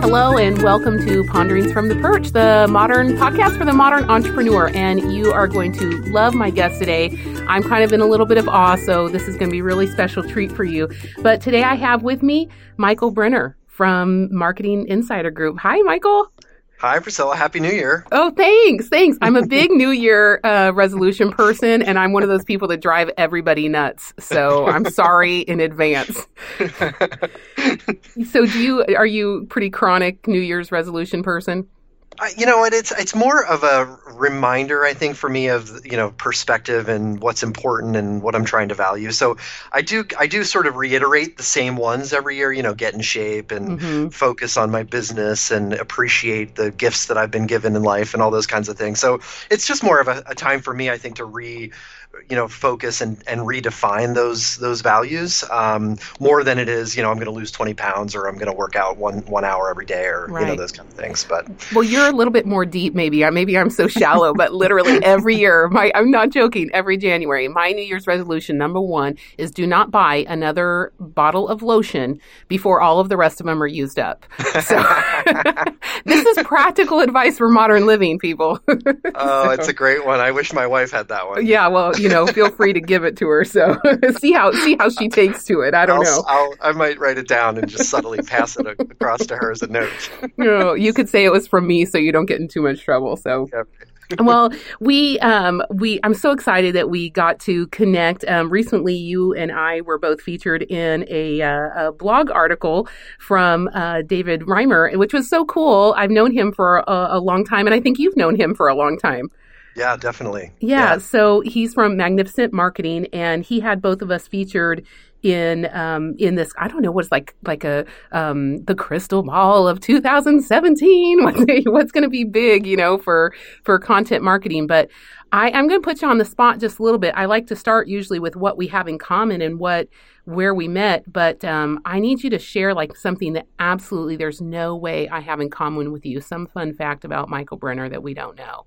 Hello, and welcome to Ponderings from the Perch, the modern podcast for the modern entrepreneur. And you are going to love my guest today. I'm kind of in a little bit of awe, so this is going to be a really special treat for you. But today I have with me Michael Brenner from Marketing Insider Group. Hi, Michael. Hi, Priscilla. Happy New Year. Oh, thanks. Thanks. I'm a big New Year uh, resolution person, and I'm one of those people that drive everybody nuts. So I'm sorry in advance. so, do you are you pretty chronic New Year's resolution person? You know what? It's it's more of a reminder, I think, for me of you know perspective and what's important and what I'm trying to value. So I do I do sort of reiterate the same ones every year. You know, get in shape and mm-hmm. focus on my business and appreciate the gifts that I've been given in life and all those kinds of things. So it's just more of a, a time for me, I think, to re you know focus and, and redefine those those values um, more than it is you know I'm going to lose 20 pounds or I'm going to work out one one hour every day or right. you know those kind of things but well you're a little bit more deep maybe maybe I'm so shallow but literally every year my I'm not joking every January my New Year's resolution number one is do not buy another bottle of lotion before all of the rest of them are used up so this is practical advice for modern living people oh so. it's a great one I wish my wife had that one yeah well you know, feel free to give it to her. So see how see how she takes to it. I don't I'll, know. I'll, i might write it down and just subtly pass it across to her as a note. you know, you could say it was from me, so you don't get in too much trouble. So. Yep. well, we um, we I'm so excited that we got to connect. Um, recently, you and I were both featured in a, uh, a blog article from uh, David Reimer, which was so cool. I've known him for a, a long time, and I think you've known him for a long time. Yeah, definitely. Yeah, yeah, so he's from Magnificent Marketing, and he had both of us featured in um, in this. I don't know what's like like a um, the crystal ball of 2017. What's what's going to be big, you know, for for content marketing? But I, I'm going to put you on the spot just a little bit. I like to start usually with what we have in common and what where we met, but um, I need you to share like something that absolutely there's no way I have in common with you. Some fun fact about Michael Brenner that we don't know.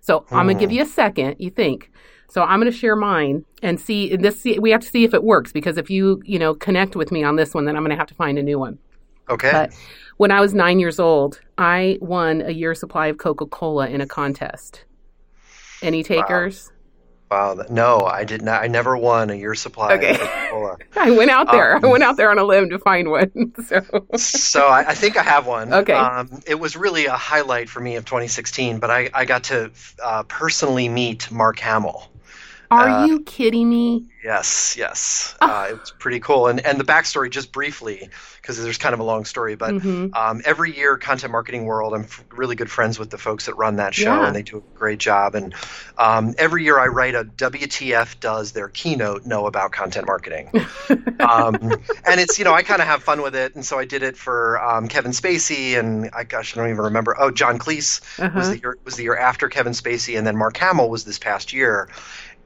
So hmm. I'm gonna give hmm. you a second. You think. So I'm gonna share mine and see this. We have to see if it works because if you you know connect with me on this one, then I'm gonna have to find a new one. Okay. But when I was nine years old, I won a year supply of Coca Cola in a contest. Any takers? Wow. Wow, no, I did not. I never won a year supply. Okay, I went out there. Um, I went out there on a limb to find one. So, so I, I think I have one. Okay, um, it was really a highlight for me of 2016. But I, I got to uh, personally meet Mark Hamill. Are uh, you kidding me? Yes, yes. Oh. Uh, it was pretty cool. And and the backstory, just briefly, because there's kind of a long story, but mm-hmm. um, every year, Content Marketing World, I'm f- really good friends with the folks that run that show, yeah. and they do a great job. And um, every year, I write a WTF does their keynote know about content marketing, um, and it's you know I kind of have fun with it, and so I did it for um, Kevin Spacey, and I gosh I don't even remember. Oh, John Cleese uh-huh. was the year was the year after Kevin Spacey, and then Mark Hamill was this past year.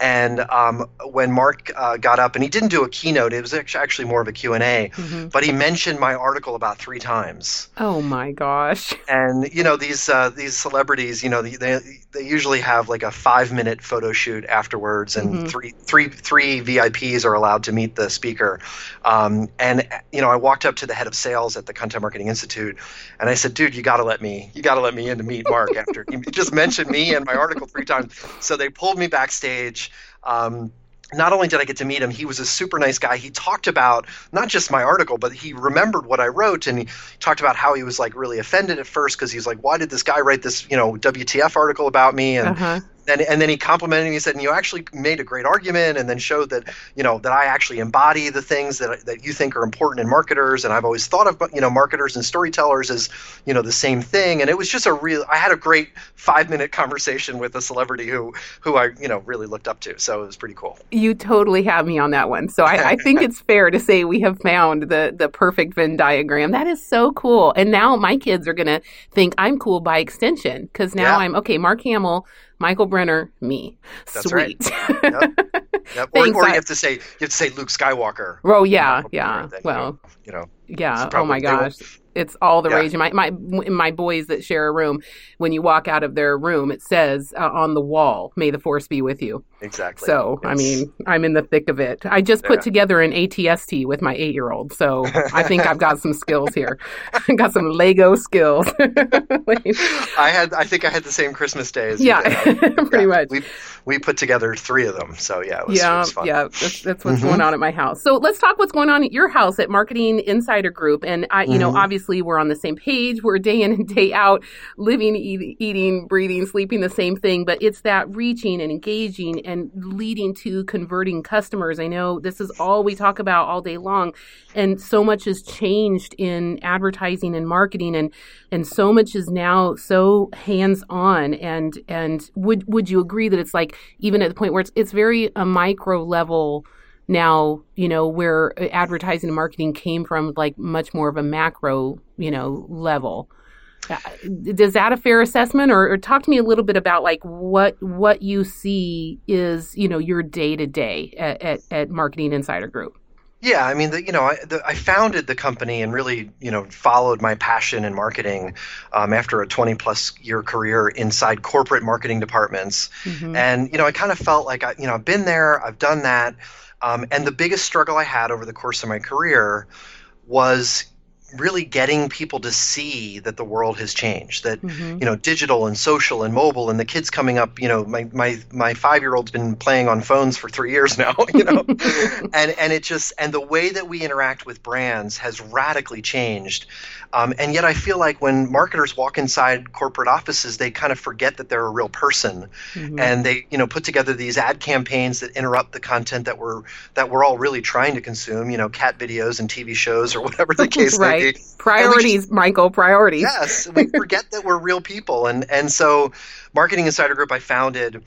And um, when Mark uh, got up, and he didn't do a keynote, it was actually more of a Q&A, mm-hmm. but he mentioned my article about three times. Oh my gosh. And, you know, these uh, these celebrities, you know, they, they usually have like a five minute photo shoot afterwards, and mm-hmm. three, three, three VIPs are allowed to meet the speaker. Um, and, you know, I walked up to the head of sales at the Content Marketing Institute, and I said, dude, you got to let me, you got to let me in to meet Mark after he just mentioned me and my article three times. So they pulled me backstage um, not only did I get to meet him, he was a super nice guy. He talked about not just my article, but he remembered what I wrote, and he talked about how he was like really offended at first because he's like, "Why did this guy write this, you know, WTF article about me?" And uh-huh and, and then he complimented me. He said, and "You actually made a great argument, and then showed that you know that I actually embody the things that that you think are important in marketers. And I've always thought of you know marketers and storytellers as you know the same thing. And it was just a real. I had a great five minute conversation with a celebrity who who I you know really looked up to. So it was pretty cool. You totally have me on that one. So I, I think it's fair to say we have found the the perfect Venn diagram. That is so cool. And now my kids are gonna think I'm cool by extension because now yeah. I'm okay. Mark Hamill Michael Brenner, me. That's Sweet. Right. Yep. Yep. Or, or, you have to say you have to say Luke Skywalker. Oh yeah, yeah. Well, you know. Yeah. Oh my gosh. It's all the Yeah. rage. My my my boys that share a room, when you walk out of their room, it says uh, on the wall, "May the force be with you." Exactly. So I mean, I'm in the thick of it. I just put Yeah. together an ATST with my eight year old, so I think I've got some skills here. I got some Lego skills. I had, I think I had the same Christmas day as yeah, pretty Yeah, much. We we put together three of them, so yeah, it was, yeah, yeah, that's, that's what's Mhm. going on at my house. So let's talk what's going on at your house at Marketing Insider Group. And I, you know, Mhm. Obviously we're on the same page. We're day in and day out, living, eat, eating, breathing, sleeping the same thing. But it's that reaching and engaging and leading to converting customers. I know this is all we talk about all day long, and so much has changed in advertising and marketing, and and so much is now so hands on. And and would would you agree that it's like even at the point where it's it's very a micro level now you know where advertising and marketing came from like much more of a macro you know level Uh, does that a fair assessment or, or talk to me a little bit about like what what you see is you know your day to day at at marketing insider group Yeah, I mean, the, you know, I, the, I founded the company and really, you know, followed my passion in marketing um, after a 20 plus year career inside corporate marketing departments. Mhm. And you know, I kind of felt like I, you know, I've been there, I've done that, um, and the biggest struggle I had over the course of my career was really getting people to see that the world has changed. That Mhm. you know, digital and social and mobile, and the kids coming up. You know, my my my five year old's been playing on phones for three years now. You know, and and it just and the way that we interact with brands has radically changed. Um, and yet, I feel like when marketers walk inside corporate offices, they kind of forget that they're a real person Mhm. and they you know put together these ad campaigns that interrupt the content that we're that we're all really trying to consume you know cat videos and tv shows or whatever the case may right. Be priorities michael priorities. Yes we forget that we're real people. And and so marketing insider group i founded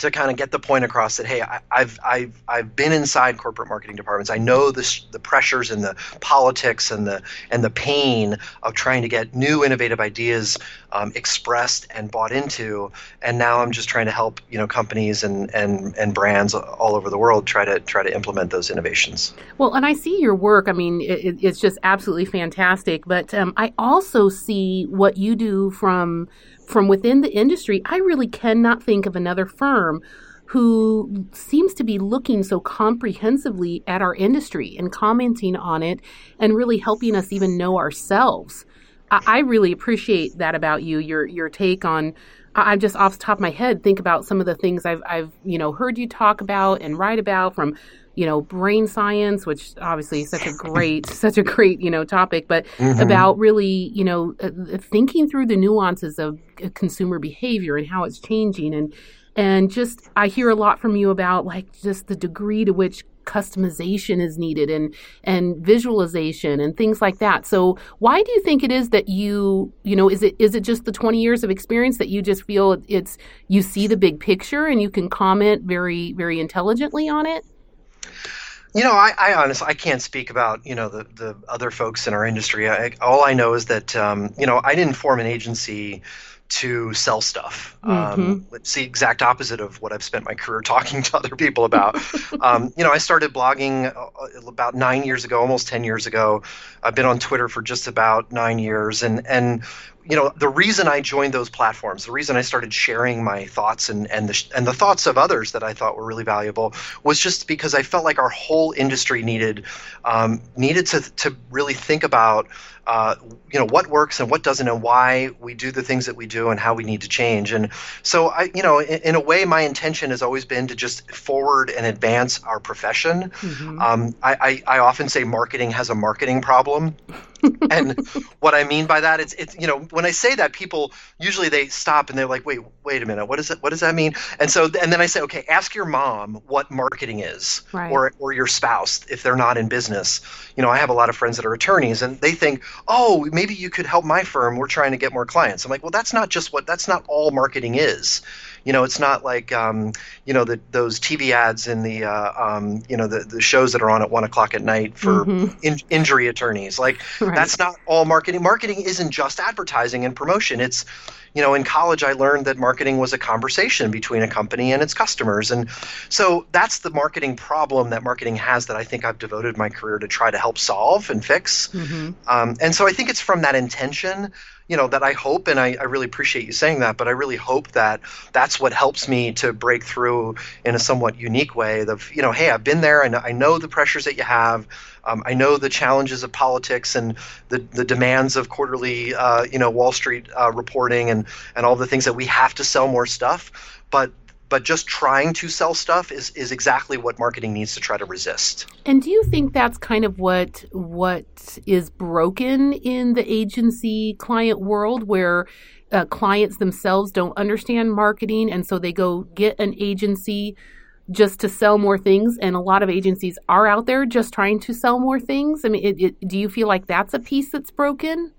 to kind of get the point across that hey I, I've I've I've been inside corporate marketing departments I know this the pressures and the politics and the and the pain of trying to get new innovative ideas um, expressed and bought into and now I'm just trying to help you know companies and and and brands all over the world try to try to implement those innovations Well, and I see your work. I mean, it- it's just absolutely fantastic. But um, I also see what you do from from within the industry. I really cannot think of another firm who seems to be looking so comprehensively at our industry and commenting on it and really helping us even know ourselves. I, I really appreciate that about you. Your your take on. I I just off the top of my head think about some of the things I've I've you know heard you talk about and write about from you know brain science, which obviously is such a great such a great you know topic, but Mhm. about really you know uh, thinking through the nuances of uh, consumer behavior and how it's changing and and just I hear a lot from you about like just the degree to which customization is needed and and visualization and things like that. So why do you think it is that you you know is it is it just the 20 years of experience that you just feel it's you see the big picture and you can comment very very intelligently on it? You know, I, I honestly I can't speak about you know the the other folks in our industry. I, all I know is that um, you know I didn't form an agency to sell stuff. Um, it's the exact opposite of what I've spent my career talking to other people about. um, you know, I started blogging uh, about nine years ago, almost ten years ago. I've been on Twitter for just about nine years, and and you know the reason I joined those platforms, the reason I started sharing my thoughts and and the and the thoughts of others that I thought were really valuable was just because I felt like our whole industry needed um, needed to to really think about uh, you know what works and what doesn't and why we do the things that we do and how we need to change. And so I you know in, in a way my intention has always been to just forward and advance our profession. Mhm. um, I, I, I often say marketing has a marketing problem and what I mean by that, it's it's you know when I say that, people usually they stop and they're like, wait, wait a minute, what is it? What does that mean? And so and then I say, okay, ask your mom what marketing is, Right. or or your spouse if they're not in business. You know, I have a lot of friends that are attorneys, and they think, oh, maybe you could help my firm. We're trying to get more clients. I'm like, well, that's not just what that's not all marketing is. You know, it's not like um, you know the, those TV ads in the uh, um, you know the, the shows that are on at one o'clock at night for mm-hmm. in, injury attorneys. Like right. that's not all marketing. Marketing isn't just advertising and promotion. It's you know, in college, I learned that marketing was a conversation between a company and its customers. And so that's the marketing problem that marketing has that I think I've devoted my career to try to help solve and fix. Mm-hmm. Um, and so I think it's from that intention you know that I hope, and I, I really appreciate you saying that, but I really hope that that's what helps me to break through in a somewhat unique way. Of you know, hey, I've been there, and I know the pressures that you have. Um, I know the challenges of politics and the, the demands of quarterly, uh, you know, Wall Street uh, reporting and and all the things that we have to sell more stuff. But but just trying to sell stuff is, is exactly what marketing needs to try to resist. And do you think that's kind of what what is broken in the agency client world where uh, clients themselves don't understand marketing and so they go get an agency just to sell more things? And a lot of agencies are out there just trying to sell more things. I mean it, it, do you feel like that's a piece that's broken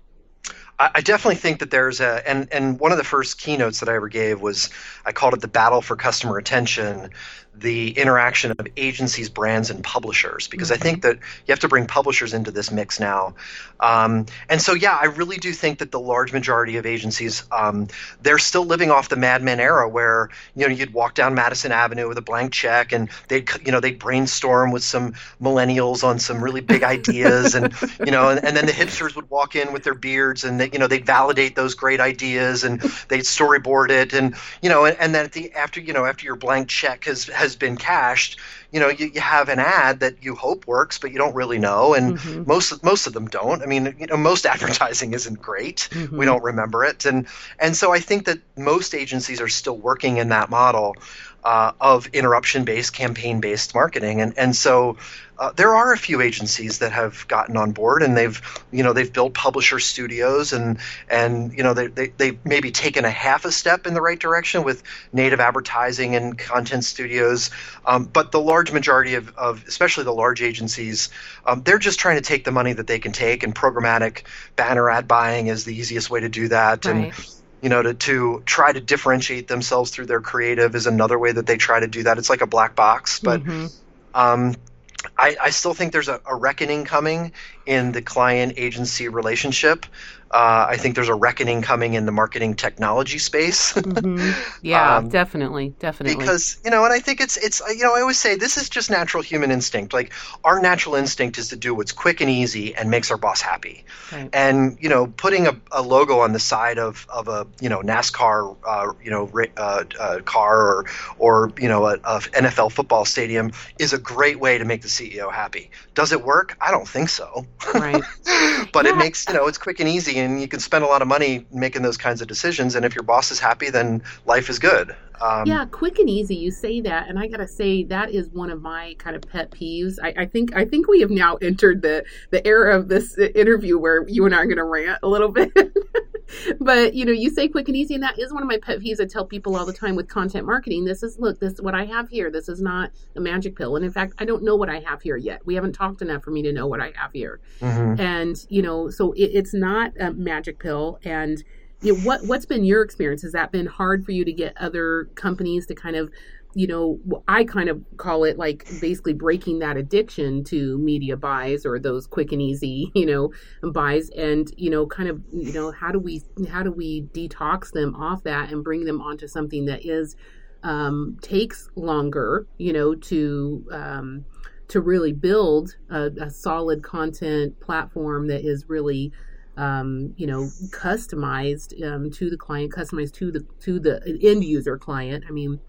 I definitely think that there's a and and one of the first keynotes that I ever gave was I called it the battle for customer attention the interaction of agencies, brands, and publishers because mm-hmm. I think that you have to bring publishers into this mix now. Um, and so, yeah, I really do think that the large majority of agencies um, they're still living off the Mad Men era, where you know you'd walk down Madison Avenue with a blank check, and they'd you know they'd brainstorm with some millennials on some really big ideas, and you know, and, and then the hipsters would walk in with their beards, and they, you know they'd validate those great ideas, and they'd storyboard it, and you know, and, and then at the after you know after your blank check has has has been cashed, you know, you, you have an ad that you hope works, but you don't really know, and mm-hmm. most most of them don't. I mean, you know, most advertising isn't great. Mm-hmm. We don't remember it, and and so I think that most agencies are still working in that model uh, of interruption based, campaign based marketing. And, and so uh, there are a few agencies that have gotten on board and they've, you know, they've built publisher studios and, and you know, they, they, they've maybe taken a half a step in the right direction with native advertising and content studios. Um, but the large majority of, of, especially the large agencies, um, they're just trying to take the money that they can take and programmatic banner ad buying is the easiest way to do that. Right. And, you know to, to try to differentiate themselves through their creative is another way that they try to do that it's like a black box but mm-hmm. um, I, I, still think there's a, a, reckoning coming in the client agency relationship uh, I think there's a reckoning coming in the marketing technology space. mm-hmm. Yeah, um, definitely, definitely. Because you know, and I think it's it's you know I always say this is just natural human instinct. Like our natural instinct is to do what's quick and easy and makes our boss happy. Right. And you know, putting a, a, logo on the side of, of a you know NASCAR uh, you know uh, uh, car or or you know a, a NFL football stadium is a great way to make the CEO happy. Does it work? I don't think so. Right. but yeah. it makes you know it's quick and easy and you can spend a lot of money making those kinds of decisions. And if your boss is happy, then life is good. Um, yeah, quick and easy. You say that, and I gotta say that is one of my kind of pet peeves. I, I think I think we have now entered the the era of this interview where you and I are gonna rant a little bit. but you know, you say quick and easy, and that is one of my pet peeves. I tell people all the time with content marketing. This is look, this is what I have here. This is not a magic pill, and in fact, I don't know what I have here yet. We haven't talked enough for me to know what I have here. Mm-hmm. And you know, so it, it's not a magic pill, and you know, what what's been your experience? Has that been hard for you to get other companies to kind of you know, I kind of call it like basically breaking that addiction to media buys or those quick and easy, you know, buys and, you know, kind of, you know, how do we, how do we detox them off that and bring them onto something that is, um, takes longer, you know, to, um, to really build a, a solid content platform that is really, um, you know, customized um, to the client, customized to the to the end user client. I mean,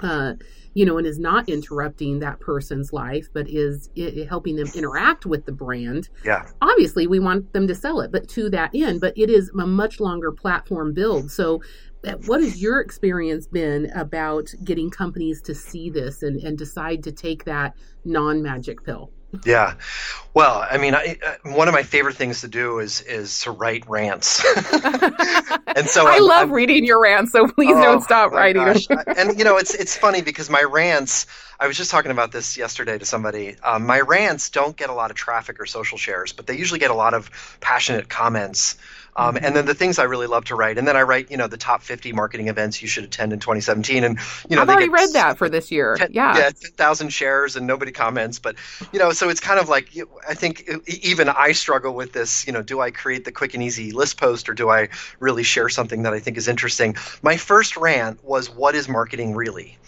uh, you know, and is not interrupting that person's life, but is it, helping them interact with the brand. Yeah. Obviously, we want them to sell it, but to that end, but it is a much longer platform build. So, uh, what has your experience been about getting companies to see this and, and decide to take that non magic pill? Yeah, well, I mean, I, uh, one of my favorite things to do is is to write rants, and so I I'm, love I'm, reading your rants. So please oh, don't stop writing them. and you know, it's it's funny because my rants. I was just talking about this yesterday to somebody. Um, my rants don't get a lot of traffic or social shares, but they usually get a lot of passionate comments Um, and then the things I really love to write, and then I write, you know, the top 50 marketing events you should attend in 2017. And you know, I've already read that for this year. 10, yeah, yeah, 10,000 shares, and nobody comments. But you know, so it's kind of like I think even I struggle with this. You know, do I create the quick and easy list post, or do I really share something that I think is interesting? My first rant was, "What is marketing really?"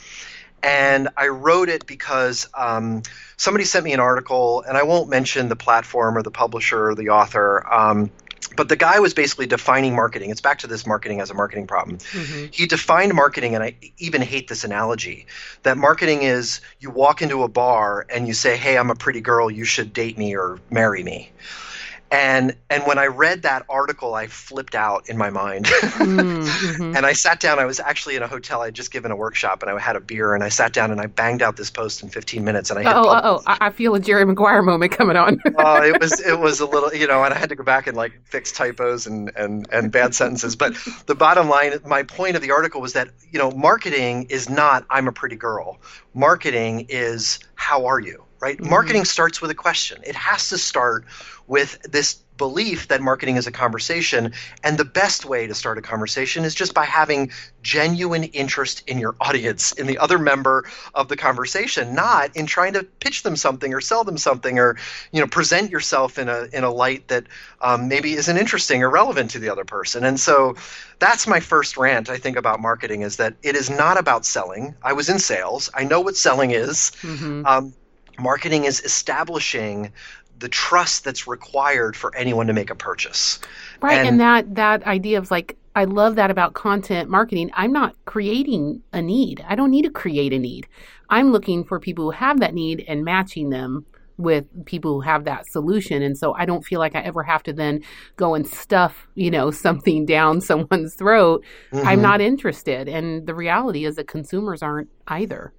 and I wrote it because um, somebody sent me an article, and I won't mention the platform or the publisher or the author. Um, but the guy was basically defining marketing. It's back to this marketing as a marketing problem. Mm-hmm. He defined marketing, and I even hate this analogy that marketing is you walk into a bar and you say, Hey, I'm a pretty girl, you should date me or marry me and and when i read that article i flipped out in my mind. Mm-hmm. and i sat down i was actually in a hotel i'd just given a workshop and i had a beer and i sat down and i banged out this post in 15 minutes and i oh oh i feel a jerry maguire moment coming on. Uh, it was it was a little you know and i had to go back and like fix typos and and and bad sentences. But the bottom line my point of the article was that you know marketing is not i'm a pretty girl. Marketing is how are you right mm-hmm. marketing starts with a question it has to start with this belief that marketing is a conversation. And the best way to start a conversation is just by having genuine interest in your audience, in the other member of the conversation, not in trying to pitch them something or sell them something or you know present yourself in a in a light that um, maybe isn't interesting or relevant to the other person. And so that's my first rant I think about marketing is that it is not about selling. I was in sales. I know what selling is. Mm-hmm. Um, marketing is establishing the trust that's required for anyone to make a purchase. Right, and, and that that idea of like I love that about content marketing. I'm not creating a need. I don't need to create a need. I'm looking for people who have that need and matching them with people who have that solution. And so I don't feel like I ever have to then go and stuff, you know, something down someone's throat. Mm-hmm. I'm not interested. And the reality is that consumers aren't either.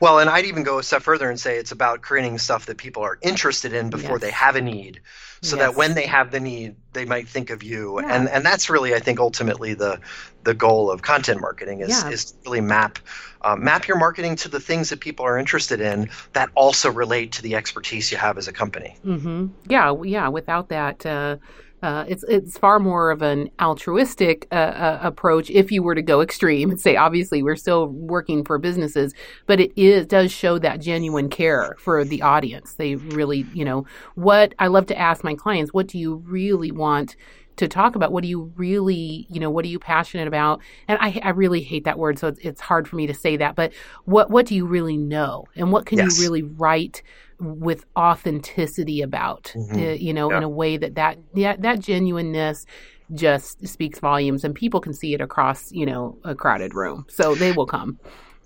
Well, and I'd even go a step further and say it's about creating stuff that people are interested in before yes. they have a need, so yes. that when they have the need, they might think of you. Yeah. And and that's really, I think, ultimately the the goal of content marketing is yeah. is to really map uh, map your marketing to the things that people are interested in that also relate to the expertise you have as a company. Mm-hmm. Yeah, yeah. Without that. Uh, uh, it's it's far more of an altruistic uh, uh, approach if you were to go extreme and say obviously we're still working for businesses, but it is does show that genuine care for the audience. They really, you know, what I love to ask my clients, what do you really want to talk about? What do you really, you know, what are you passionate about? And I, I really hate that word, so it's, it's hard for me to say that. But what what do you really know, and what can yes. you really write with authenticity about, mm-hmm. uh, you know, yeah. in a way that that yeah, that genuineness just speaks volumes, and people can see it across, you know, a crowded room, so they will come.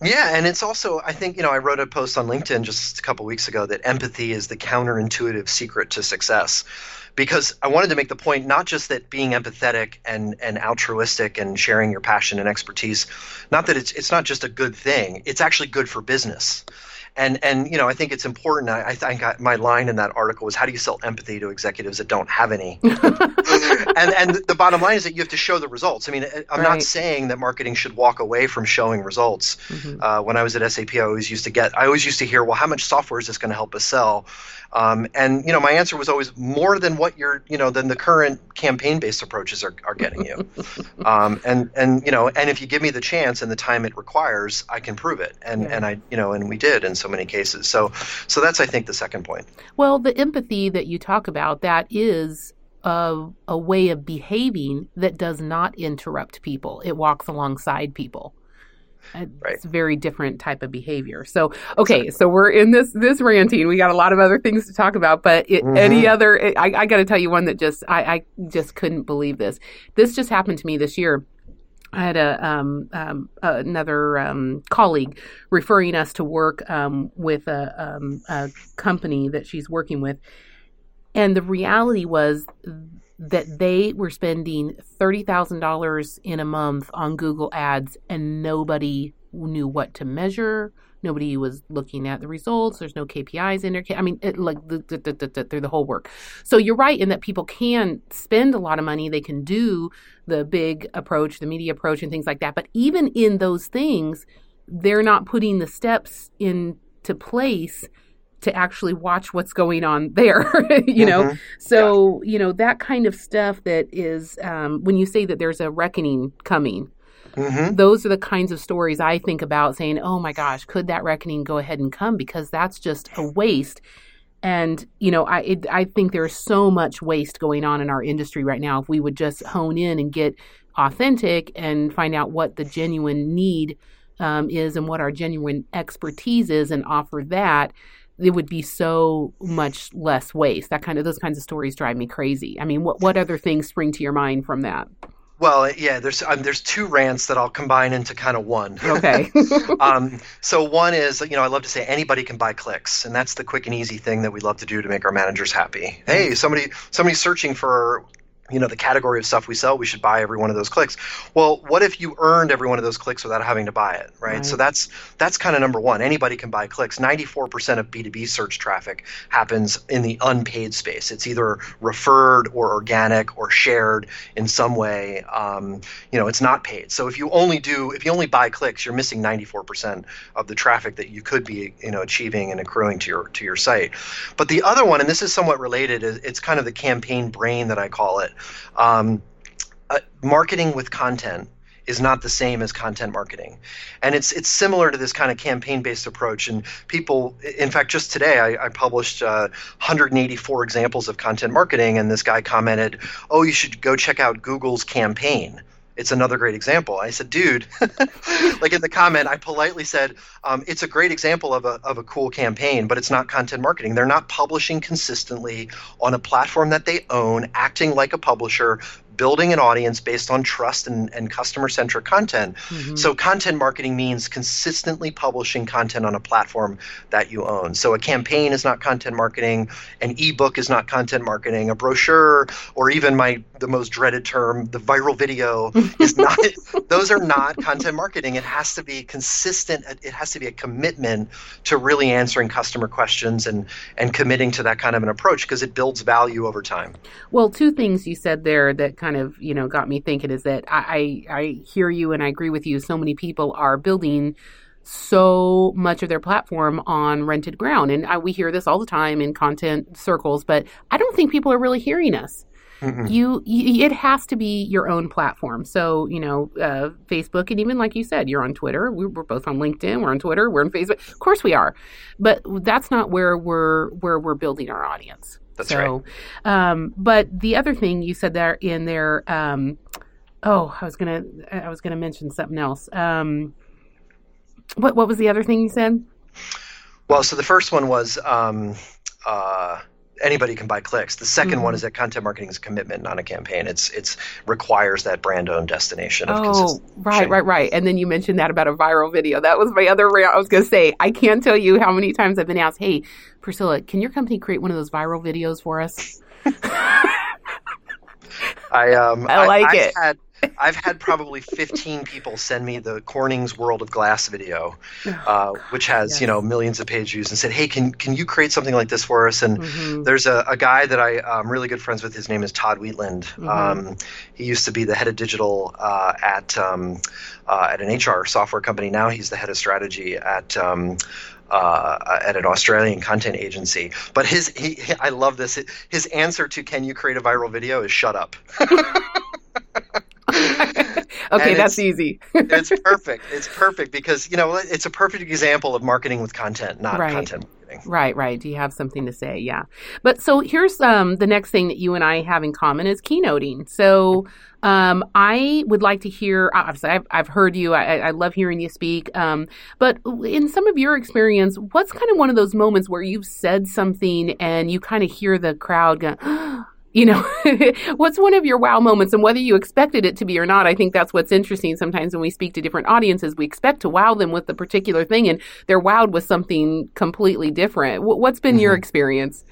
Yeah, and it's also I think you know I wrote a post on LinkedIn just a couple weeks ago that empathy is the counterintuitive secret to success because I wanted to make the point not just that being empathetic and, and altruistic and sharing your passion and expertise, not that it's it's not just a good thing, it's actually good for business and and you know I think it's important. I, I think I, my line in that article was how do you sell empathy to executives that don't have any? and and the bottom line is that you have to show the results. I mean, I'm right. not saying that marketing should walk away from showing results. Mm-hmm. Uh, when I was at SAP, I always used to get I always used to hear, well, how much software is this going to help us sell? Um, and you know, my answer was always more than what you're, you know, than the current campaign-based approaches are, are getting you. um, and and you know, and if you give me the chance and the time it requires, I can prove it. And yeah. and I, you know, and we did in so many cases. So so that's I think the second point. Well, the empathy that you talk about that is a, a way of behaving that does not interrupt people. It walks alongside people. It's right. a very different type of behavior. So, okay, exactly. so we're in this this ranting. We got a lot of other things to talk about, but it, mm-hmm. any other? I, I got to tell you one that just I, I just couldn't believe this. This just happened to me this year. I had a um, um, another um, colleague referring us to work um, with a, um, a, company that she's working with, and the reality was that they were spending $30,000 in a month on Google Ads and nobody knew what to measure. Nobody was looking at the results. There's no KPIs in there. I mean, it, like the, the, the, through the whole work. So you're right in that people can spend a lot of money. They can do the big approach, the media approach, and things like that. But even in those things, they're not putting the steps into place to actually watch what's going on there, you know? Mhm. So, you know, that kind of stuff that is, um, when you say that there's a reckoning coming, hmm those are the kinds of stories I think about saying, oh my gosh, could that reckoning go ahead and come? Because that's just a waste. And, you know, I, it, I think there's so much waste going on in our industry right now. If we would just hone in and get authentic and find out what the genuine need um, is and what our genuine expertise is and offer that, it would be so much less waste. That kind of those kinds of stories drive me crazy. I mean, what what other things spring to your mind from that? Well, yeah, there's um, there's two rants that I'll combine into kind of one. Okay. um, so one is, you know, I love to say anybody can buy clicks, and that's the quick and easy thing that we love to do to make our managers happy. Hey, somebody somebody's searching for you know the category of stuff we sell we should buy every one of those clicks. Well what if you earned every one of those clicks without having to buy it right, Right. so that's that's kind of number one. Anybody can buy clicks. 94% of b2b search traffic happens in the unpaid space. It's either referred or organic or shared in some way. Um, you know it's not paid. So if you only do if you only buy clicks you're missing 94% of the traffic that you could be you know achieving and accruing to your to your site. But the other one and this is somewhat related is it's kind of the campaign brain that i call it um, uh, marketing with content is not the same as content marketing. And it's it's similar to this kind of campaign based approach. And people in fact just today i, I published uh, 184 examples of content marketing. And this guy commented oh you should go check out google's campaign it's another great example. I said, dude, like in the comment, I politely said, um, it's a great example of a, of a cool campaign, but it's not content marketing. They're not publishing consistently on a platform that they own, acting like a publisher, building an audience based on trust and, and customer centric content. Mhm. So, content marketing means consistently publishing content on a platform that you own. So, a campaign is not content marketing, an ebook is not content marketing, a brochure, or even my the most dreaded term, the viral video, is not. those are not content marketing. It has to be consistent. It has to be a commitment to really answering customer questions and and committing to that kind of an approach because it builds value over time. Well, two things you said there that kind of you know got me thinking is that I, I I hear you and I agree with you. So many people are building so much of their platform on rented ground, and I, we hear this all the time in content circles. But I don't think people are really hearing us. You, you, it has to be your own platform. So you know, uh, Facebook, and even like you said, you're on Twitter. We, we're both on LinkedIn. We're on Twitter. We're on Facebook. Of course, we are. But that's not where we're where we're building our audience. That's so, um, but the other thing you said there in there, um, oh, I was gonna, I was gonna mention something else. Um, what, what was the other thing you said? Well, so the first one was um, uh, anybody can buy clicks. The 2nd Mhm. one is that content marketing is a commitment, not a campaign. It's it's requires that brand owned destination of Oh, consistency. right, right, right. And then you mentioned that about a viral video. That was my other. I was gonna say, I can't tell you how many times I've been asked, "Hey, Priscilla, can your company create one of those viral videos for us?" I um I like I've it. Had, I've had probably 15 people send me the Corning's World of Glass video, uh, which has you know millions of page views, and said, "Hey, can can you create something like this for us?" And Mhm. There's a, a guy that I, I'm really good friends with. His name is Todd Wheatland. Mhm. Um, he used to be the head of digital uh, at um, uh, at an HR software company. Now he's the head of strategy at um, uh, at an Australian content agency. But his he, he- I love this. His answer to "Can you create a viral video?" is "Shut up." okay, that's easy. it's perfect. It's perfect because you know it's a perfect example of marketing with content, not Right. content marketing. Right, right. Do you have something to say? Yeah. But so here's um, the next thing that you and I have in common is keynoting. So um, I would like to hear. Obviously, I've, I've heard you. I, I love hearing you speak. Um, but in some of your experience, what's kind of one of those moments where you've said something and you kind of hear the crowd go. You know, what's one of your wow moments, and whether you expected it to be or not? I think that's what's interesting. Sometimes when we speak to different audiences, we expect to wow them with the particular thing, and they're wowed with something completely different. Wh- What's been your Mhm. experience?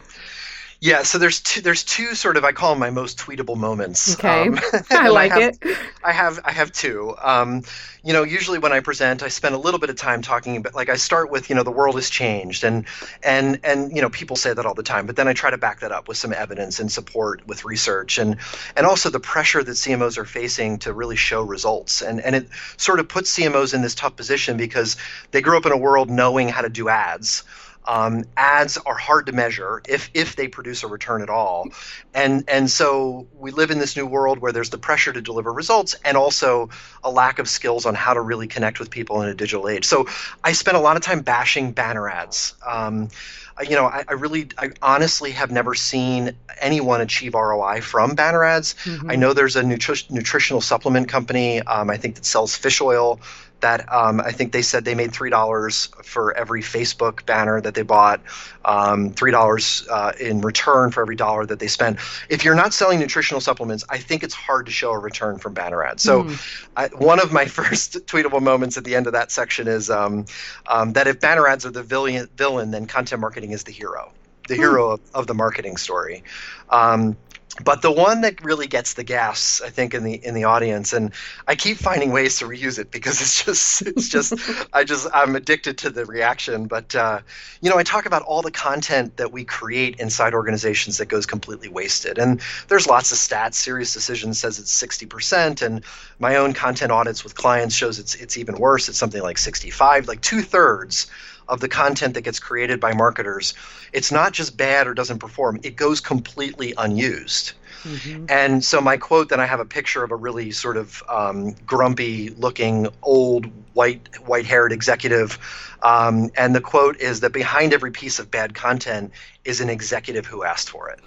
Yeah, so there's two. There's two sort of I call them my most tweetable moments. Okay. Um, I like have, it. I have I have two. Um, you know, usually when I present, I spend a little bit of time talking about like I start with you know the world has changed and and and you know people say that all the time, but then I try to back that up with some evidence and support with research and and also the pressure that CMOs are facing to really show results and and it sort of puts CMOs in this tough position because they grew up in a world knowing how to do ads. Um, ads are hard to measure if if they produce a return at all, and and so we live in this new world where there's the pressure to deliver results and also a lack of skills on how to really connect with people in a digital age. So I spent a lot of time bashing banner ads. Um, you know, I, I, really, I honestly have never seen anyone achieve ROI from banner ads. Mm-hmm. I know there's a nutri- nutritional supplement company, um, I think that sells fish oil that um, I think they said they made three dollars for every Facebook banner that they bought, um, three dollars uh, in return for every dollar that they spent. If you're not selling nutritional supplements, I think it's hard to show a return from banner ads. So, mm. I, one of my first tweetable moments at the end of that section is um, um, that if banner ads are the villain, villain, then content marketing is the hero the hero of, of, the marketing story. Um, but the one that really gets the gas, I think, in the in the audience, and I keep finding ways to reuse it because it's just it's just I just I'm addicted to the reaction. But uh, you know, I talk about all the content that we create inside organizations that goes completely wasted, and there's lots of stats. SiriusDecision says it's sixty percent, and my own content audits with clients shows it's it's even worse. It's something like sixty five, like two thirds of the content that gets created by marketers, it's not just bad or doesn't perform, it goes completely unused. Mm-hmm. And so my quote that I have a picture of a really sort of um, grumpy looking old white white haired executive, um, and the quote is that behind every piece of bad content is an executive who asked for it.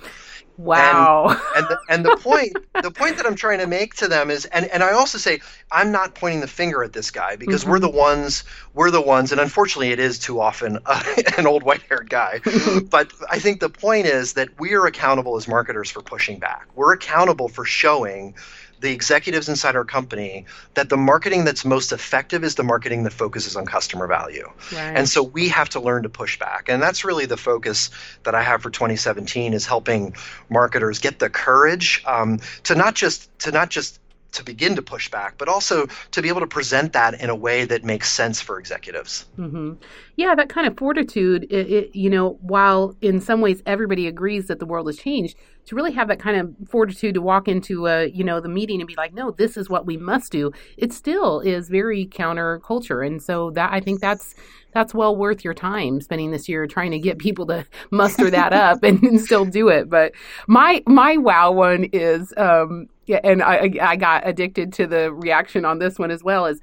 Wow. And and the, and the point the point that I'm trying to make to them is and and I also say I'm not pointing the finger at this guy because mm-hmm. we're the ones we're the ones and unfortunately it is too often uh, an old white-haired guy. but I think the point is that we are accountable as marketers for pushing back. We're accountable for showing the executives inside our company that the marketing that's most effective is the marketing that focuses on customer value. Right. And so we have to learn to push back. And that's really the focus that I have for 2017 is helping marketers get the courage um, to not just to not just to begin to push back, but also to be able to present that in a way that makes sense for executives. Mm-hmm. Yeah, that kind of fortitude, it, it, you know, while in some ways everybody agrees that the world has changed, to really have that kind of fortitude to walk into a you know the meeting and be like no this is what we must do it still is very counterculture and so that i think that's that's well worth your time spending this year trying to get people to muster that up and, and, still do it but my my wow one is um yeah and i i got addicted to the reaction on this one as well as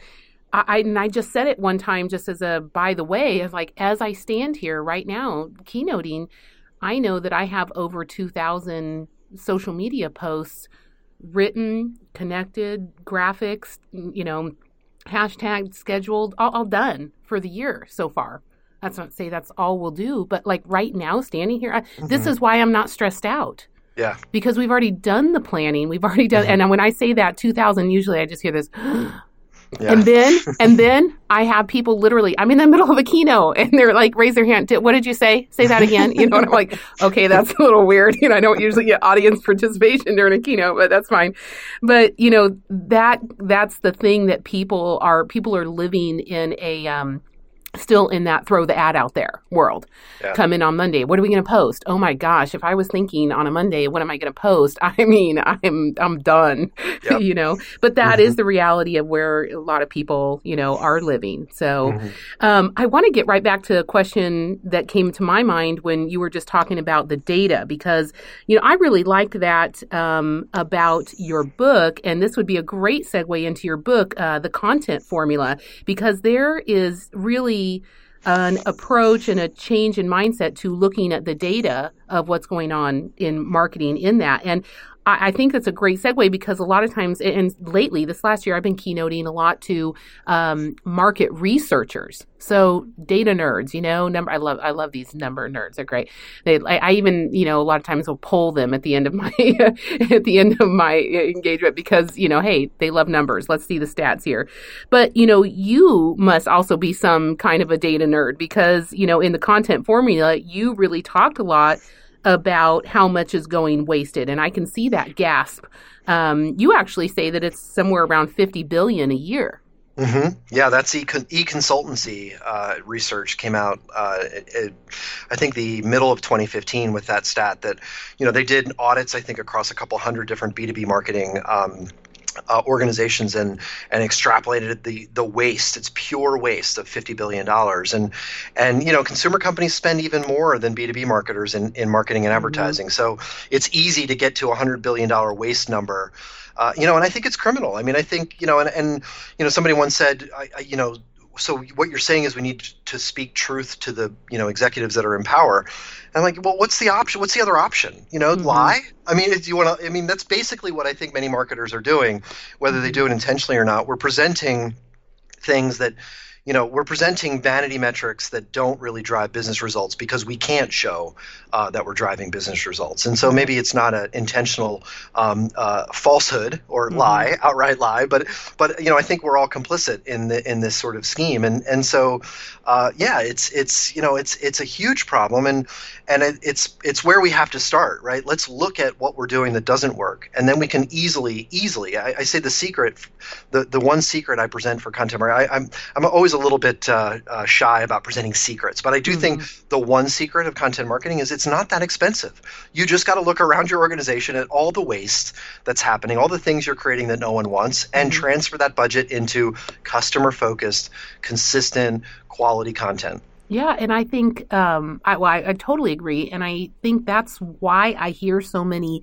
I, and I just said it one time just as a by the way of like as I stand here right now keynoting I know that I have over 2,000 social media posts written, connected, graphics, you know, hashtag scheduled, all, all, done for the year so far. That's not say that's all we'll do, but like right now, standing here, I, mm-hmm. this is why I'm not stressed out. Yeah. Because we've already done the planning. We've already done, mm-hmm. and when I say that 2000, usually I just hear this, Yeah. And then, and then I have people literally, I'm in the middle of a keynote and they're like, raise their hand. What did you say? Say that again. You know, and I'm like, okay, that's a little weird. You know, I don't usually get audience participation during a keynote, but that's fine. But, you know, that, that's the thing that people are, people are living in a, um, still in that throw the ad out there world. Yeah. Come in on Monday. What are we going to post? Oh my gosh! If I was thinking on a Monday, what am I going to post? I mean, I'm I'm done. Yep. you know. But that mm-hmm. is the reality of where a lot of people, you know, are living. So, mm-hmm. um, I want to get right back to a question that came to my mind when you were just talking about the data, because you know I really like that um, about your book, and this would be a great segue into your book, uh, the content formula, because there is really an approach and a change in mindset to looking at the data of what's going on in marketing in that. And I, I think that's a great segue because a lot of times, and lately, this last year, I've been keynoting a lot to um, market researchers. So data nerds, you know, number. I love, I love these number nerds. They're great. They, I, I even, you know, a lot of times will pull them at the end of my, at the end of my engagement because, you know, hey, they love numbers. Let's see the stats here. But you know, you must also be some kind of a data nerd because, you know, in the content formula, you really talked a lot about how much is going wasted, and I can see that gasp. Um, you actually say that it's somewhere around fifty billion a year. Mm-hmm. Yeah, that's e consultancy uh, research came out. Uh, it, it, I think the middle of 2015 with that stat that you know they did audits. I think across a couple hundred different B2B marketing um, uh, organizations and and extrapolated the the waste. It's pure waste of fifty billion dollars, and and you know consumer companies spend even more than B two B marketers in, in marketing and mm-hmm. advertising. Mm-hmm. So it's easy to get to a hundred billion dollar waste number. Uh, you know, and I think it's criminal. I mean, I think you know, and and you know, somebody once said, I, I, you know, so what you're saying is we need to speak truth to the you know executives that are in power. And I'm like well what's the option what's the other option? You know mm-hmm. lie? I mean do you want to i mean that's basically what i think many marketers are doing whether they do it intentionally or not. We're presenting things that you know, we're presenting vanity metrics that don't really drive business results because we can't show uh, that we're driving business results. And so mm-hmm. maybe it's not an intentional um, uh, falsehood or mm-hmm. lie, outright lie, but but you know, I think we're all complicit in the in this sort of scheme. And and so, uh, yeah, it's it's you know, it's it's a huge problem, and and it, it's it's where we have to start, right? Let's look at what we're doing that doesn't work, and then we can easily easily. I, I say the secret, the the one secret I present for content marketing. I, I'm I'm always always a little bit uh, uh, shy about presenting secrets, but I do mm-hmm. think the one secret of content marketing is it's not that expensive. You just got to look around your organization at all the waste that's happening, all the things you're creating that no one wants, and mm-hmm. transfer that budget into customer focused, consistent, quality content. Yeah, and I think um, I, well, I, I totally agree, and I think that's why I hear so many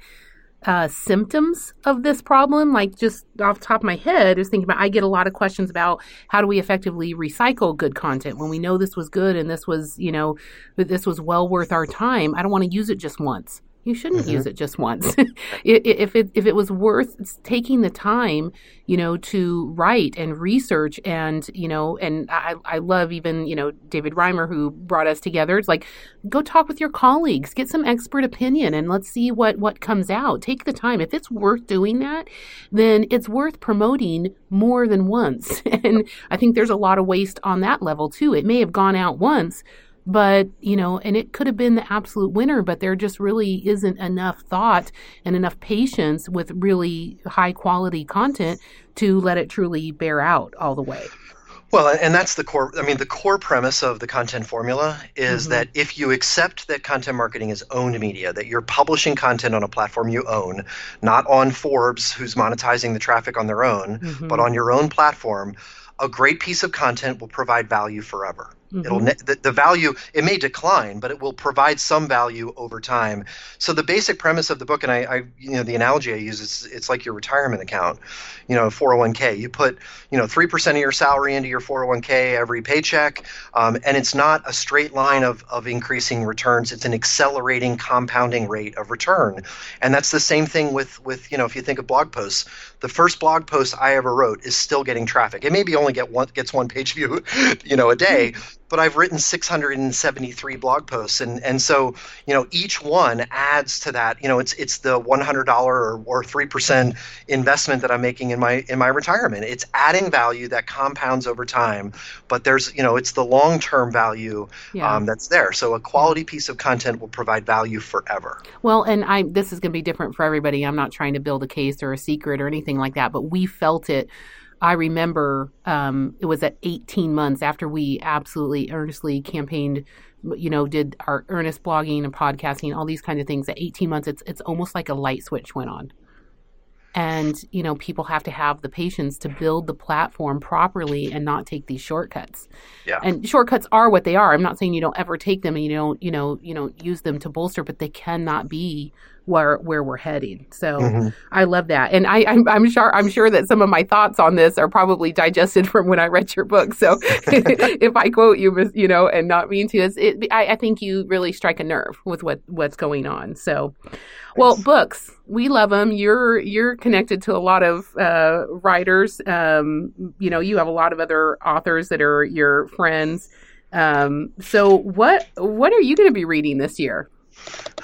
uh, symptoms of this problem. Like just off top of my head, I was thinking about. I get a lot of questions about how do we effectively recycle good content when we know this was good and this was, you know, this was well worth our time. I don't want to use it just once. You shouldn't mm-hmm. use it just once. if it if it was worth taking the time, you know, to write and research and you know, and I I love even you know David Reimer who brought us together. It's like go talk with your colleagues, get some expert opinion, and let's see what what comes out. Take the time. If it's worth doing that, then it's worth promoting more than once. and I think there's a lot of waste on that level too. It may have gone out once but you know and it could have been the absolute winner but there just really isn't enough thought and enough patience with really high quality content to let it truly bear out all the way well, and that's the core. I mean, the core premise of the content formula is mm-hmm. that if you accept that content marketing is owned media, that you're publishing content on a platform you own, not on Forbes, who's monetizing the traffic on their own, mm-hmm. but on your own platform, a great piece of content will provide value forever. Mm-hmm. It'll the, the value it may decline, but it will provide some value over time. So the basic premise of the book, and I, I you know the analogy I use is it's like your retirement account, you know, 401k. You put you know three percent of your salary into your 401k every paycheck, um, and it's not a straight line of of increasing returns. It's an accelerating compounding rate of return, and that's the same thing with with you know if you think of blog posts, the first blog post I ever wrote is still getting traffic. It maybe only get one gets one page view, you know, a day, but I've written 673 blog posts, and and so you know each one adds to that. You know, it's it's the $100 or three percent investment that I'm making in my in my retirement. It's adding value that compounds over time, but there's you know it's the long term value yeah. um, that's there. So a quality piece of content will provide value forever. Well, and I this is going to be different for everybody. I'm not trying to build a case or a secret or anything like that, but we felt it I remember um, it was at 18 months after we absolutely earnestly campaigned, you know, did our earnest blogging and podcasting, all these kinds of things. At 18 months, it's it's almost like a light switch went on. And you know, people have to have the patience to build the platform properly and not take these shortcuts. Yeah. And shortcuts are what they are. I'm not saying you don't ever take them and you don't, you know, you know, use them to bolster, but they cannot be where where we're heading. So mm-hmm. I love that, and I I'm, I'm, sure I'm sure that some of my thoughts on this are probably digested from when I read your book. So if I quote you, you know, and not mean to, it, I, I think you really strike a nerve with what what's going on. So, well, books we love them. You're you're connected to a lot of uh, writers. Um, you know, you have a lot of other authors that are your friends. Um, so what what are you going to be reading this year?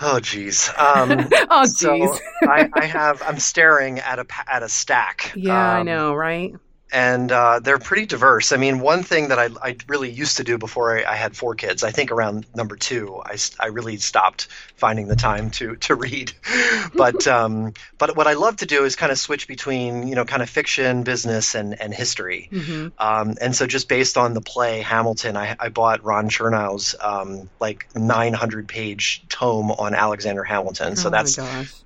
Oh geez. Um, oh geez. So I, I, have. I'm staring at a at a stack. Yeah, um, I know, right? And uh, they're pretty diverse. I mean, one thing that I, I really used to do before I, I, had four kids, I think around number two, I, I really stopped finding the time to to read. but um, but what I love to do is kind of switch between you know kind of fiction, business, and and history. Mm-hmm. Um, and so just based on the play Hamilton, I, I bought Ron Chernow's um, like 900 page tome on Alexander Hamilton. So oh that's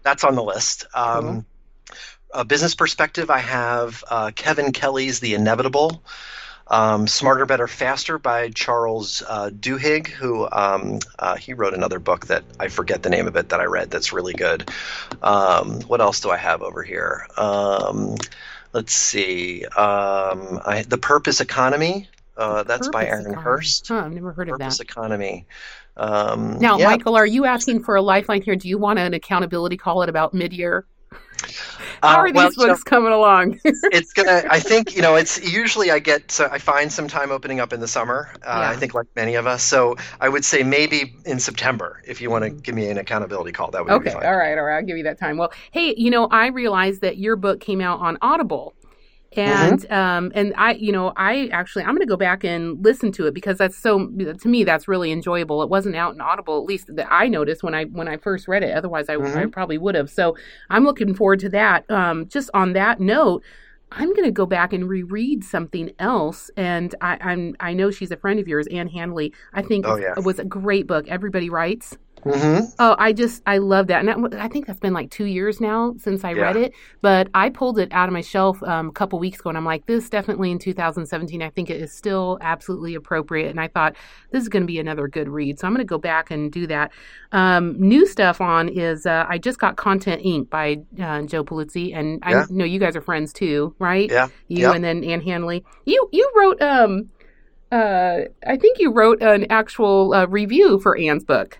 that's on the list. Um, cool a business perspective, I have uh, Kevin Kelly's The Inevitable. Um, Smarter, Better, Faster by Charles uh, Duhigg, who um, uh, he wrote another book that I forget the name of it that I read that's really good. Um, what else do I have over here? Um, let's see. Um, I, the Purpose Economy. Uh, that's by Aaron Economy. Hurst. Huh, I've never heard of Purpose that. Economy. Um, Now, yeah. Michael, are you asking for a lifeline here? Do you want an accountability call at about mid-year? Uh, How are these well, know, books coming along? it's gonna i think you know it's usually i get so i find some time opening up in the summer uh, Yeah. i think like many of us so i would say maybe in september if you want to give me an accountability call that would be okay, fine all right, all right. I'll give you that time. Well, hey, you know, I realized that your book came out on Audible. And Mm-hmm. um and I you know I actually I'm going to go back and listen to it because that's so to me that's really enjoyable. It wasn't out in Audible at least that I noticed when I when I first read it. Otherwise I, I Mhm. probably would have. So I'm looking forward to that. Um just on that note, I'm going to go back and reread something else. And I, I'm I know she's a friend of yours, Ann Handley. I think Oh, yeah. it was a great book. Everybody writes. Hmm Oh, I just I love that, and that, I think that's been like two years now since I read it. But I pulled it out of my shelf um, a couple weeks ago, and I'm like, this definitely in 2017. I think it is still absolutely appropriate, and I thought this is going to be another good read. So I'm going to go back and do that. Um, new stuff on is uh, I just got Content Inc. by uh, Joe Pulizzi, and Yeah. I know you guys are friends too, right? Yeah. You Yeah. and then Ann Handley. You you wrote um uh I think you wrote an actual uh, review for Ann's book.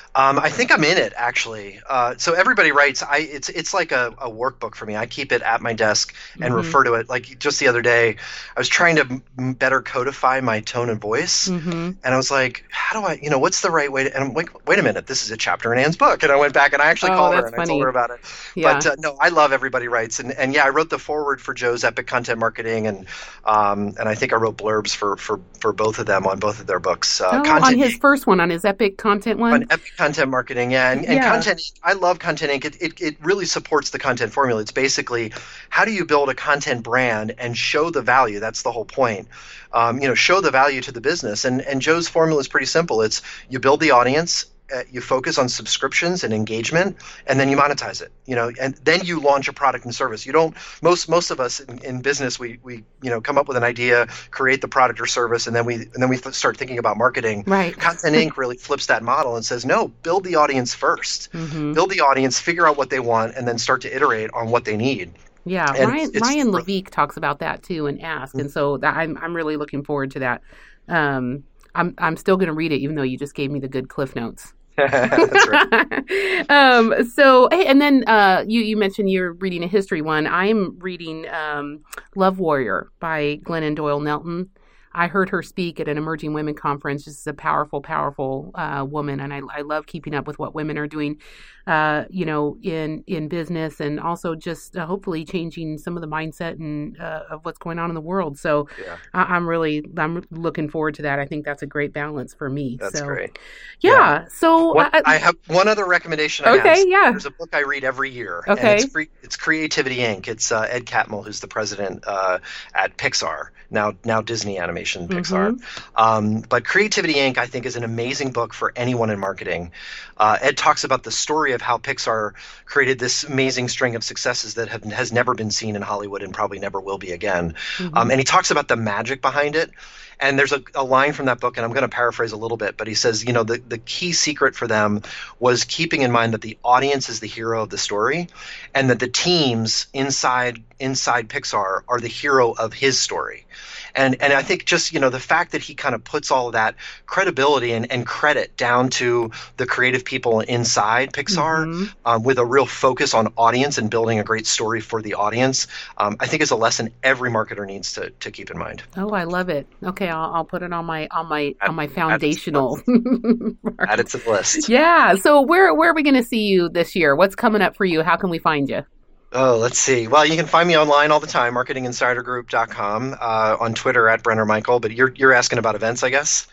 Um, I think I'm in it actually. Uh, so everybody writes. I it's it's like a, a workbook for me. I keep it at my desk and Mhm. refer to it. Like just the other day, I was trying to m- better codify my tone and voice, Mm-hmm. and I was like, how do I, you know, what's the right way to? And I'm like, wait a minute, this is a chapter in Ann's book. And I went back and I actually Oh, called her and I told her about it. Yeah. But uh, no, I love everybody writes, and and yeah, I wrote the forward for Joe's Epic Content Marketing, and um, and I think I wrote blurbs for for for both of them on both of their books. Uh, oh, on his first one, on his epic content one. on Epic Content Marketing, yeah, and, and Yeah. Content. I love Content Inc. It, it, it really supports the content formula. It's basically how do you build a content brand and show the value. That's the whole point. Um, you know, show the value to the business. And and Joe's formula is pretty simple. It's you build the audience. Uh, you focus on subscriptions and engagement, and then you monetize it. You know, and then you launch a product and service. You don't. Most most of us in, in business, we we you know come up with an idea, create the product or service, and then we and then we start thinking about marketing. right. Content Inc. really flips that model and says, no, build the audience first. hmm Build the audience, figure out what they want, and then start to iterate on what they need. Yeah, And Ryan Ryan Levesque talks about that too and Ask, and so that, I'm I'm really looking forward to that. Um, I'm I'm still going to read it, even though you just gave me the good cliff notes. Um, so, hey, and then uh, you you mentioned you're reading a history one. I'm reading um, Love Warrior by Glennon Doyle Melton. I heard her speak at an emerging women conference. She's a powerful, powerful uh, woman, and I, I love keeping up with what women are doing, uh, you know, in in business, and also just uh, hopefully changing some of the mindset and uh, of what's going on in the world. So, Yeah. I, I'm really I'm looking forward to that. I think that's a great balance for me. That's so, great. Yeah. Yeah. So, One, I, I have one other recommendation. I okay, have. yeah. There's a book I read every year. Okay. And it's, cre- it's Creativity Inc. It's uh, Ed Catmull, who's the president uh, at Pixar, now now Disney Animation Pixar. Mm-hmm. Um, but Creativity Inc. I think is an amazing book for anyone in marketing. Uh, Ed talks about the story of how Pixar created this amazing string of successes that have, has never been seen in Hollywood and probably never will be again. Mhm. Um, and he talks about the magic behind it. And there's a, a line from that book, and I'm going to paraphrase a little bit, but he says, you know, the, the key secret for them was keeping in mind that the audience is the hero of the story, and that the teams inside inside Pixar are the hero of his story. And and I think just you know the fact that he kind of puts all of that credibility and, and credit down to the creative people inside Pixar Mhm. um, with a real focus on audience and building a great story for the audience, um, I think is a lesson every marketer needs to, to keep in mind. Oh, I love it. Okay, I'll, I'll put it on my on my Add- on my add it to the foundational. Add it to the list. yeah. So where where are we going to see you this year? What's coming up for you? How can we find you? Oh, let's see. Well, you can find me online all the time, marketinginsidergroup.com, uh, on Twitter at Brenner Michael. But you're you're asking about events, I guess.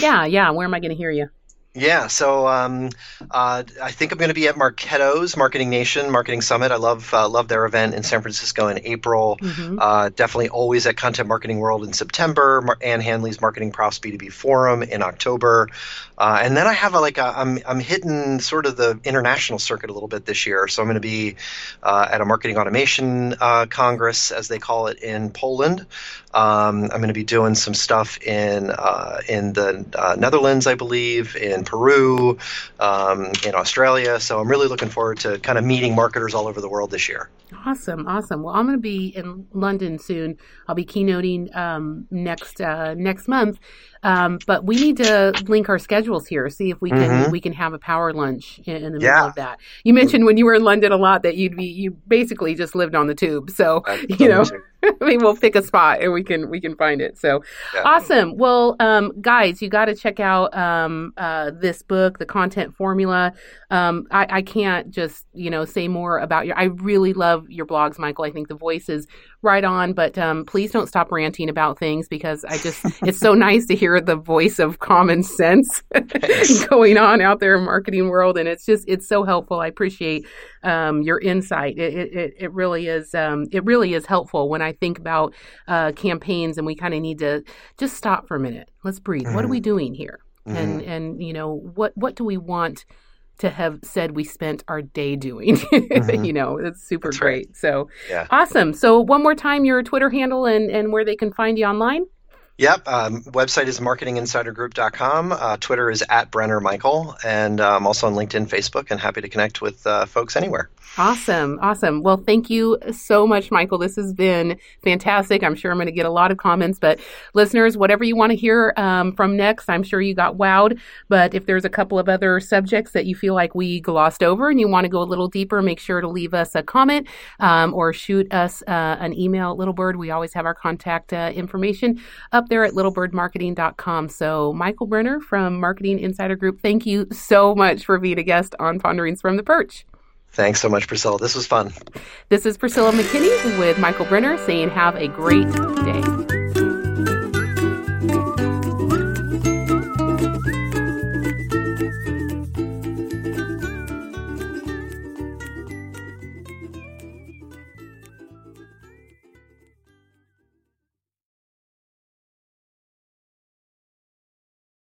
Yeah, yeah. Where am I going to hear you? Yeah, so um, uh, I think I'm going to be at Marketo's Marketing Nation Marketing Summit. I love uh, love their event in San Francisco in April. Mm-hmm. Uh, definitely always at Content Marketing World in September. Mar- Ann Handley's Marketing Profs B2B Forum in October, uh, and then I have a, like a, I'm I'm hitting sort of the international circuit a little bit this year. So I'm going to be uh, at a Marketing Automation uh, Congress, as they call it, in Poland. Um, I'm going to be doing some stuff in in the Netherlands, I believe, in Peru, um, in Australia. So I'm really looking forward to kind of meeting marketers all over the world this year. Awesome, awesome. Well, I'm going to be in London soon. I'll be keynoting um, next uh, next month, um, but we need to link our schedules here, see if we can mm-hmm. we can have a power lunch in, in the yeah. middle of that. You mentioned when you were in London a lot that you'd be you basically just lived on the tube, so you know. I mean, we'll pick a spot and we can we can find it. So yeah. awesome. Well, um, guys, you got to check out um, uh, this book, the content formula. Um, I, I, can't just you know say more about your. I really love your blogs, Michael. I think the voice is right on, but um, please don't stop ranting about things because I just it's so nice to hear the voice of common sense going on out there in the marketing world, and it's just it's so helpful. I appreciate um, your insight. It, it, it really is um, it really is helpful when I think about uh, campaigns and we kind of need to just stop for a minute. Let's breathe. Mm-hmm. What are we mm-hmm. doing here? Mm-hmm. And and you know what what do we want? to have said we spent our day doing. mm-hmm. you know, it's super That's great. Right. So yeah. awesome. So one more time, your Twitter handle and, and where they can find you online. Yep. Um, website is marketinginsidergroup.com. Uh, Twitter is at Brenner Michael. And I'm um, also on LinkedIn, Facebook, and happy to connect with uh, folks anywhere. Awesome. Awesome. Well, thank you so much, Michael. This has been fantastic. I'm sure I'm going to get a lot of comments, but listeners, whatever you want to hear um, from next, I'm sure you got wowed. But if there's a couple of other subjects that you feel like we glossed over and you want to go a little deeper, make sure to leave us a comment um, or shoot us uh, an email at Littlebird. We always have our contact uh, information up there at littlebirdmarketing.com. So, Michael Brenner from Marketing Insider Group, thank you so much for being a guest on Ponderings from the Perch. Thanks so much, Priscilla. This was fun. This is Priscilla McKinney with Michael Brenner saying, Have a great day.